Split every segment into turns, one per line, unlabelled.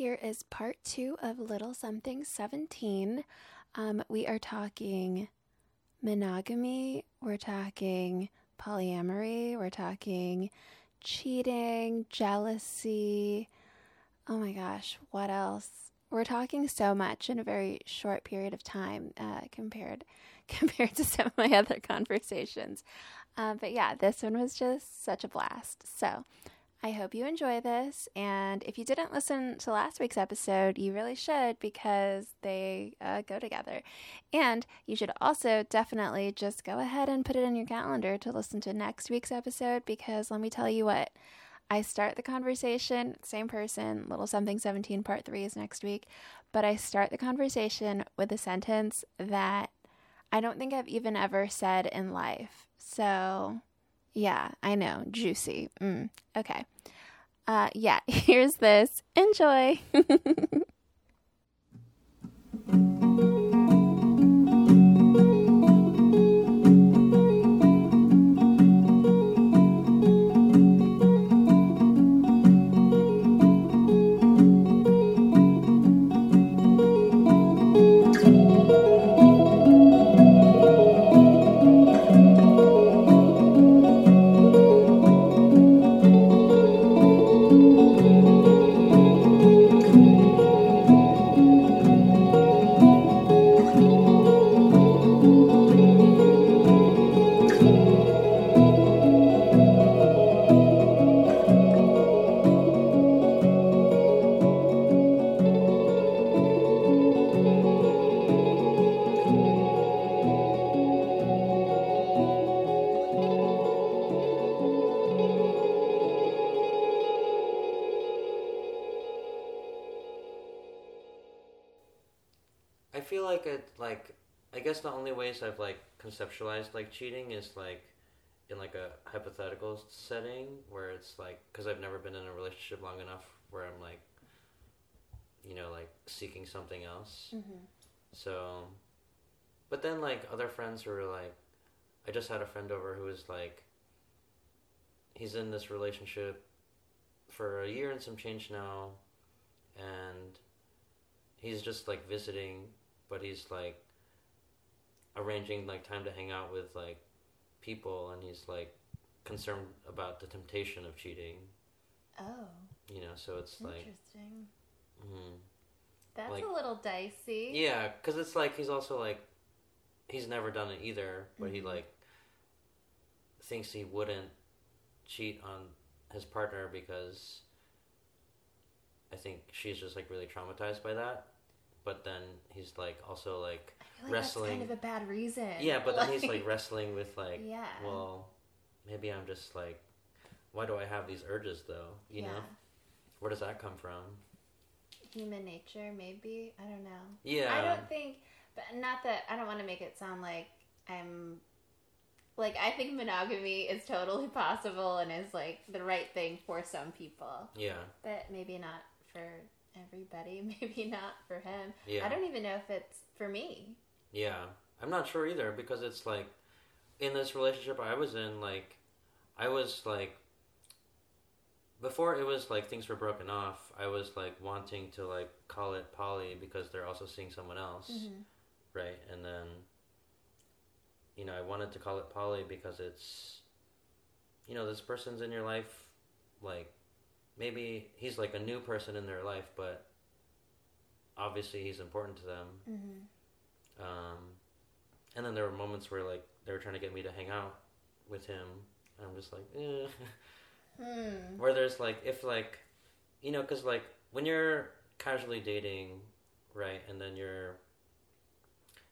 here is part two of Little Something 17. Um, we are talking monogamy, we're talking polyamory, we're talking cheating, jealousy. Oh my gosh, what else? We're talking so much in a very short period of time uh, compared compared to some of my other conversations. Uh, but yeah, this one was just such a blast. So I hope you enjoy this. And if you didn't listen to last week's episode, you really should because they uh, go together. And you should also definitely just go ahead and put it in your calendar to listen to next week's episode because let me tell you what. I start the conversation, same person, little something 17 part 3 is next week, but I start the conversation with a sentence that I don't think I've even ever said in life. So yeah, I know. Juicy. Mm, okay. Uh, yeah, here's this. Enjoy.
guess the only ways I've like conceptualized like cheating is like in like a hypothetical setting where it's like because I've never been in a relationship long enough where I'm like you know like seeking something else.
Mm-hmm.
So, but then like other friends who are like, I just had a friend over who was like, he's in this relationship for a year and some change now, and he's just like visiting, but he's like arranging like time to hang out with like people, and he's like concerned about the temptation of cheating.
Oh,
You know, so it's like,
interesting.
mm,
That's
like-
a little dicey.
Yeah, because it's like he's also like he's never done it either, but he
Mhm.
like thinks he wouldn't cheat on his partner because I think she's just like really traumatized by that. But then he's like also like
like
Wrestling.
kind of a bad reason.
yeah, but then he's like wrestling with like
yeah.
well maybe I'm just like why do I have these urges though? You
yeah.
know where does that come from?
Human nature, maybe. I don't know.
Yeah,
I don't think, but not that I don't want to make it sound like I'm like I think monogamy is totally possible and is like the right thing for some people,
yeah,
but maybe not for everybody. Maybe not for him.
yeah.
I don't even know if it's for me.
Yeah, I'm not sure either because it's like in this relationship I was in, like I was like before it was like things were broken off. I was like wanting to like call it poly because they're also seeing someone else,
Mm-hmm.
right? And then you know I wanted to call it poly because it's you know this person's in your life, like maybe he's like a new person in their life, but obviously he's important to them.
Mm-hmm.
Um, and then there were moments where like they were trying to get me to hang out with him, and I'm just like, eh.
Hmm.
where there's like if like, you know, because like when you're casually dating, right, and then you're,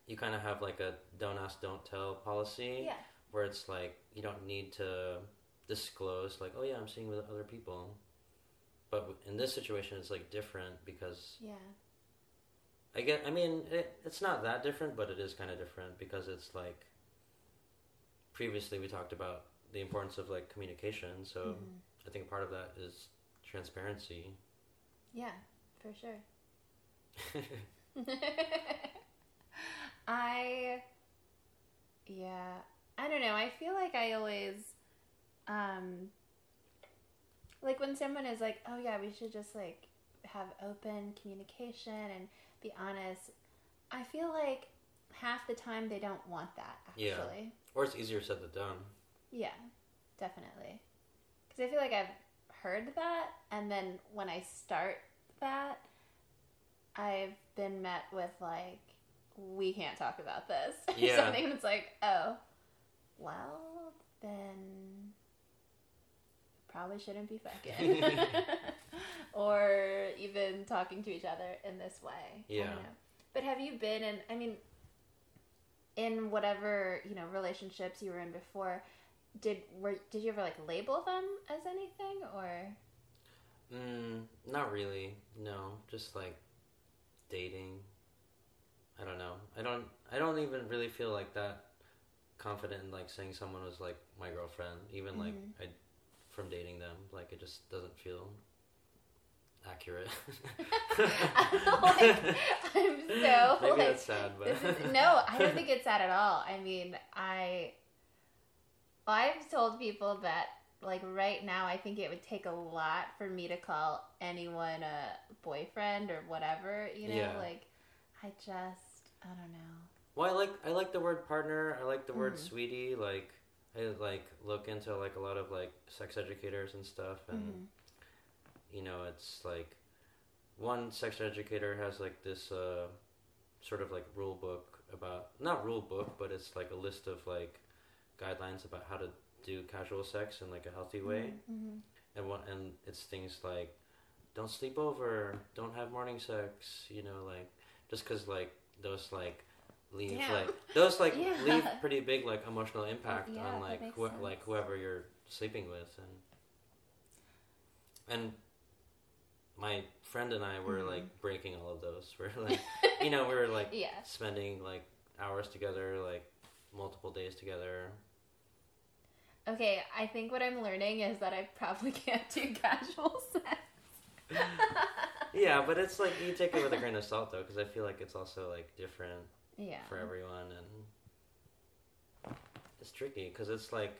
you kind of have like a don't ask, don't tell policy,
Yeah.
where it's like you don't need to disclose like, oh yeah, I'm seeing with other people, but in this situation it's like different because
Yeah.
I get. I mean, it, it's not that different, but it is kind of different because it's like. Previously, we talked about the importance of like communication, so
Mhm.
I think part of that is transparency.
Yeah, for sure. I yeah, I don't know. I feel like I always um like when someone is like, "Oh yeah, we should just like have open communication and be honest, I feel like half the time they don't want that
Yeah.
actually.
Or it's easier said than done.
Yeah, definitely. Because I feel like I've heard that, and then when I start that, I've been met with like, "We can't talk about this."
Yeah.
something. It's like, oh, well, then probably shouldn't be fucking, or even talking to each other in this way.
Yeah.
But have you been in? I mean, in whatever you know relationships you were in before, did were did you ever like label them as anything or?
Mm, not really. No, just like dating. I don't know. I don't. I don't even really feel like that confident in like saying someone was like my girlfriend. Even like
Mhm.
I, from dating them, like it just doesn't feel accurate.
like, I'm so
Maybe
like
that's sad, but
is, no, I don't think it's sad at all. I mean, I I've told people that like right now I think it would take a lot for me to call anyone a boyfriend or whatever, you know?
Yeah.
Like I just I don't know.
Well, I like I like the word partner. I like the word
Mhm.
sweetie. Like I like look into like a lot of like sex educators and stuff, and
Mhm.
you know it's like one sex educator has like this uh, sort of like rule book about not rule book, but it's like a list of like guidelines about how to do casual sex in like a healthy way,
Mhm.
and what and it's things like don't sleep over, don't have morning sex, you know, like just because like those like leave
Damn.
like those like
Yeah.
leave pretty big like emotional impact
Yeah,
on like
sense.
like whoever you're sleeping with and and my friend and I were
Mhm.
like breaking all of those. We're like you know we were like
Yeah.
spending like hours together, like multiple days together.
Okay, I think what I'm learning is that I probably can't do casual sex.
Yeah, but it's like you take it with a grain of salt though, because I feel like it's also like different
yeah.
for everyone, and it's tricky because it's like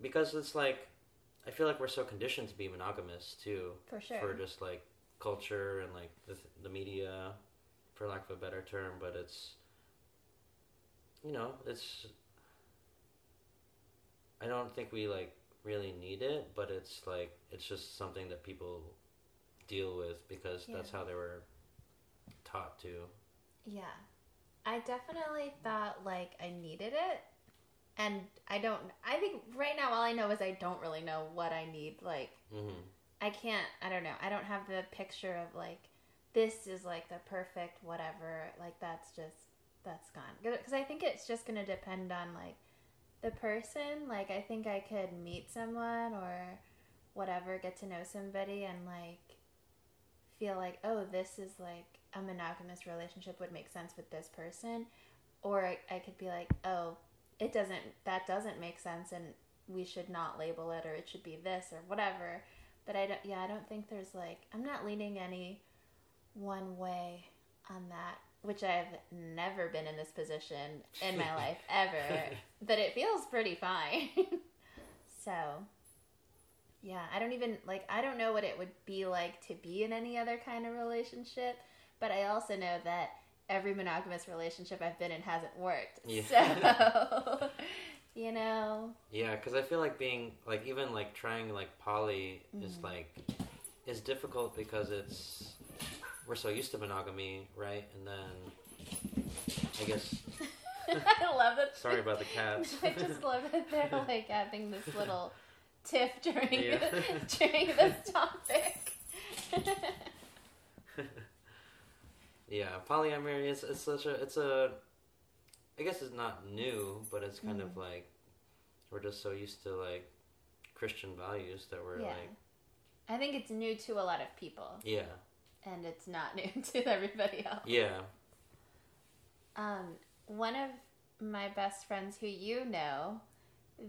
because it's like I feel like we're so conditioned to be monogamous too,
For sure.
for just like culture and like the the media, for lack of a better term, but it's you know it's I don't think we like really need it, but it's like it's just something that people deal with because that's how they were taught to.
Yeah. I definitely thought like I needed it. And I don't I think right now all I know is I don't really know what I need. Like
hmm
I can't I don't know. I don't have the picture of like this is like the perfect whatever. Like that's just that's gone. Cuz I think it's just going to depend on like the person. Like I think I could meet someone or whatever, get to know somebody and like feel like, oh, this is like a monogamous relationship would make sense with this person. Or I, I could be like, oh, it doesn't, that doesn't make sense and we should not label it or it should be this or whatever. But I don't, yeah, I don't think there's like, I'm not leaning any one way on that, which I've never been in this position in my life ever. But it feels pretty fine. so, yeah, I don't even like I don't know what it would be like to be in any other kind of relationship, but I also know that every monogamous relationship I've been in hasn't worked.
Yeah.
So, you know,
Yeah, because I feel like being like even like trying like poly is
Mhm.
like is difficult because it's we're so used to monogamy, right? And then I guess
I love that.
sorry about the cats.
I just love that they're like having this little tiff during
Yeah.
during this topic.
Yeah, polyamory is it's such a it's a I guess it's not new, but it's kind of
Mhm.
like we're just so used to like Christian values that we're
Yeah.
like
I think it's new to a lot of people,
yeah
and it's not new to everybody else.
yeah
Um, one of my best friends who you know,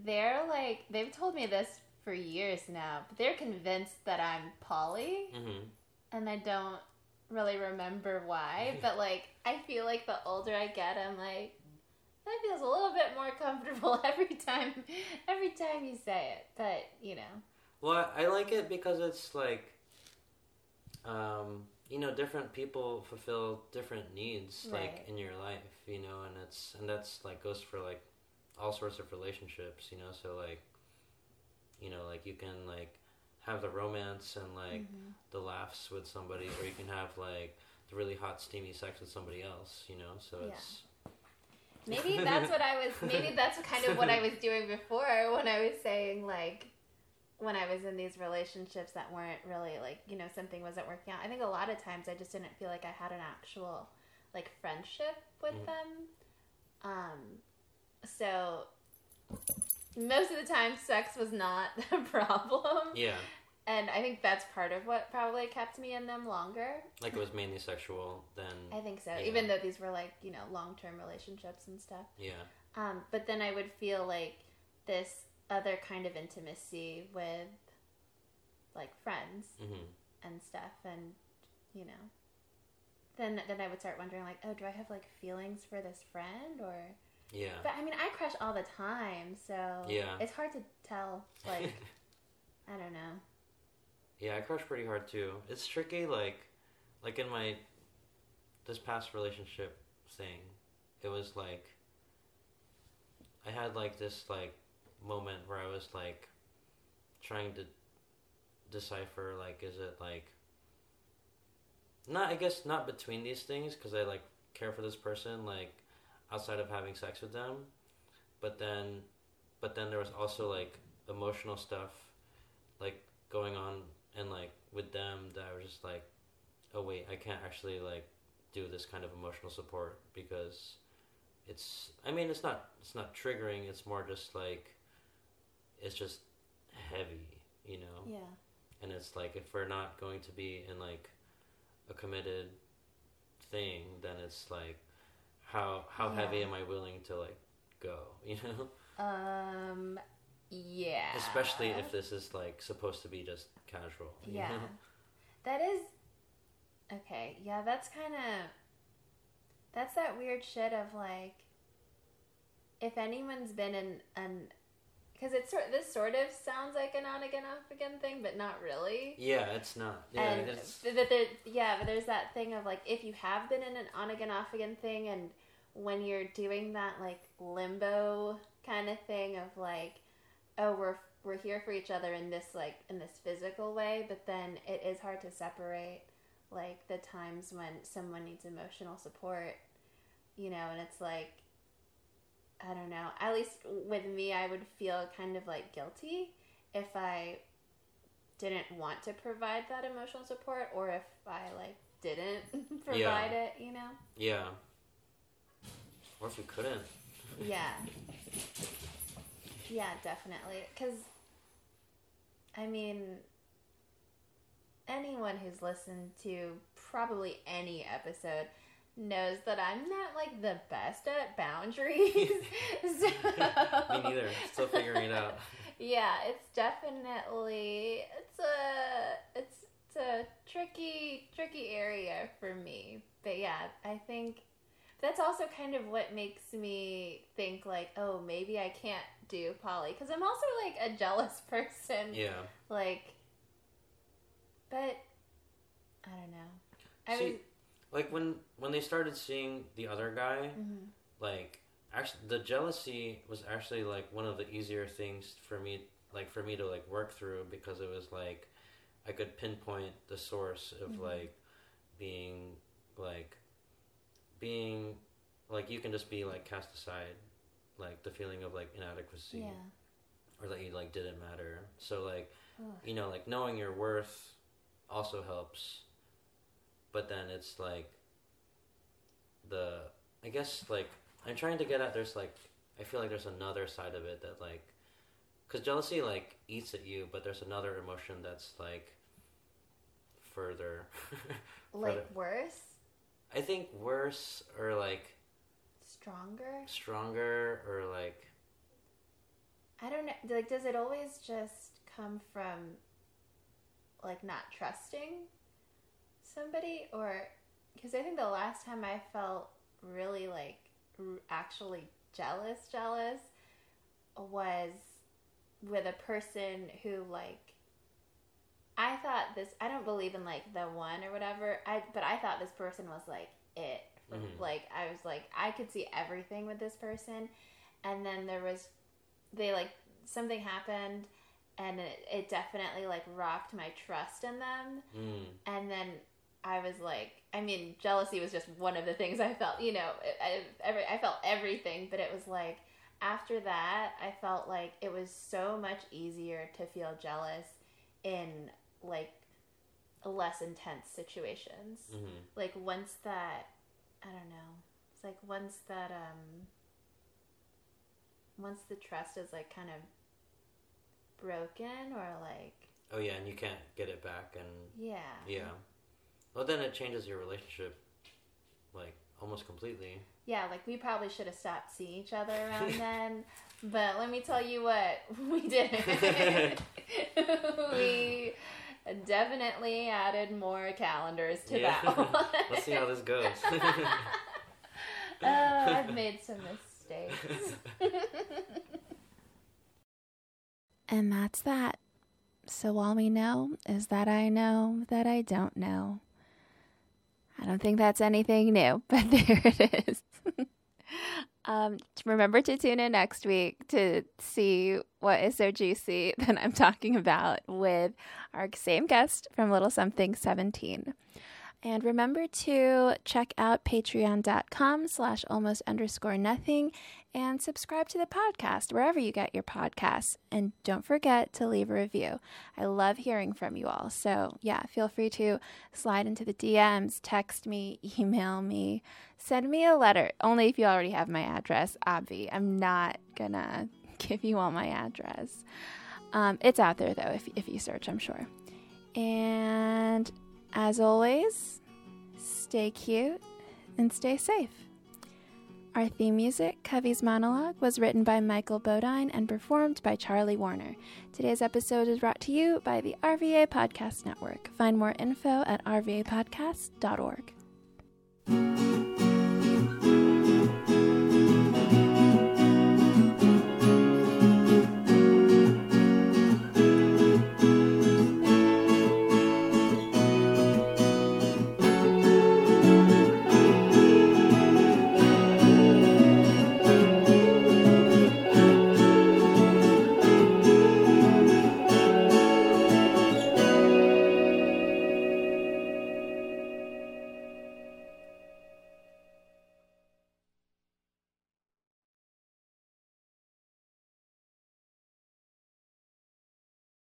they're like they've told me this for years now, but they're convinced that I'm poly,
hmm
and I don't really remember why. But like, I feel like the older I get, I'm like, that feels a little bit more comfortable every time, every time you say it. But you know,
Well, I like it because it's like um, you know, different people fulfill different needs,
Right.
like in your life, you know, and it's and that's like goes for like all sorts of relationships, you know. So like, you know, like you can like have the romance and like
Mhm.
the laughs with somebody, or you can have like the really hot steamy sex with somebody else, you know. So
Yeah.
it's
Maybe that's what I was. Maybe that's kind of what I was doing before when I was saying like when I was in these relationships that weren't really like you know something wasn't working out. I think a lot of times I just didn't feel like I had an actual like friendship with
Mhm.
them. Um, so most of the time, sex was not the problem,
yeah,
and I think that's part of what probably kept me in them longer.
like it was mainly sexual. Then
I think so,
Yeah.
even though these were like you know long term relationships and stuff.
yeah,
Um, but then I would feel like this other kind of intimacy with like friends
hmm
and stuff and you know then then I would start wondering like oh do I have like feelings for this friend or
yeah,
but I mean I crush all the time so
Yeah.
it's hard to tell like I don't know
Yeah, I crush pretty hard too. It's tricky, like, like in my this past relationship thing, it was like I had like this like moment where I was like trying to decipher like is it like not I guess not between these things because I like care for this person like outside of having sex with them, but then but then there was also like emotional stuff like going on and like with them that I was just like, oh wait, I can't actually like do this kind of emotional support because it's I mean it's not it's not triggering, it's more just like it's just heavy, you know.
yeah.
And it's like if we're not going to be in like a committed thing, then it's like how how heavy am I willing to like go, you know?
um yeah
Especially if this is like supposed to be just casual.
Yeah.
know?
That is okay. Yeah, that's kind of that's that weird shit of like if anyone's been in an because it's sort this sort of sounds like an on again off again thing, but not really.
Yeah, it's not. Yeah,
and
it's
but there, yeah, but there's that thing of like if you have been in an on again off again thing, and when you're doing that like limbo kind of thing of like, oh, we're we're here for each other in this like in this physical way, but then it is hard to separate like the times when someone needs emotional support, you know, and it's like. I don't know. At least with me, I would feel kind of like guilty if I didn't want to provide that emotional support or if I like didn't provide it, you know?
yeah. Or if we couldn't.
Yeah. Yeah, definitely. Cuz I mean anyone who's listened to probably any episode knows that I'm not like the best at boundaries. so,
Me neither. Still figuring it out.
yeah, it's definitely it's a it's, it's a tricky tricky area for me. But yeah, I think that's also kind of what makes me think like, oh, maybe I can't do poly because I'm also like a jealous person.
Yeah.
Like, but I don't know. I
See,
was
like when when they started seeing the other guy,
mhm.
like actually the jealousy was actually like one of the easier things for me like for me to like work through because it was like I could pinpoint the source of
Mhm.
like being like being like you can just be like cast aside like the feeling of like inadequacy.
Yeah.
or that you like didn't matter. So like
Ugh.
you know like knowing your worth also helps. But then it's like the i guess like i'm trying to get at there's like i feel like there's another side of it that like because jealousy like eats at you but there's another emotion that's like further.
Like worse,
i think worse or like
stronger.
stronger or like
I don't know. Like, does it always just come from like not trusting somebody, or because I think the last time I felt really like r- actually jealous, jealous was with a person who like I thought this. I don't believe in like the one or whatever. I but I thought this person was like it.
Mhm.
Like I was like I could see everything with this person, and then there was they like something happened, and it, it definitely like rocked my trust in them.
Mm.
And then I was like, I mean, jealousy was just one of the things I felt. You know, I, every, I felt everything, but it was like after that, I felt like it was so much easier to feel jealous in like less intense situations.
hmm
Like once that, I don't know, it's like once that um, once the trust is like kind of broken or like
Oh yeah, and you can't get it back, and
yeah
yeah. Well, then it changes your relationship, like almost completely.
Yeah, like we probably should have stopped seeing each other around then. But let me tell you what, we didn't. we definitely added more calendars to
Yeah.
that one.
Let's see how this goes.
oh, I've made some mistakes. and that's that. So all we know is that I know that I don't know. I don't think that's anything new, but there it is. Um, remember to tune in next week to see what is so juicy that I'm talking about with our same guest from Little Something 17. And remember to check out patreon.com slash almost underscore nothing and subscribe to the podcast wherever you get your podcasts. And don't forget to leave a review. I love hearing from you all. So, yeah, feel free to slide into the DMs, text me, email me, send me a letter. Only if you already have my address, Obvi. I'm not gonna give you all my address. Um, it's out there though, if, if you search, I'm sure. And as always, stay cute and stay safe. Our theme music, Covey's Monologue, was written by Michael Bodine and performed by Charlie Warner. Today's episode is brought to you by the RVA Podcast Network. Find more info at rvapodcast.org.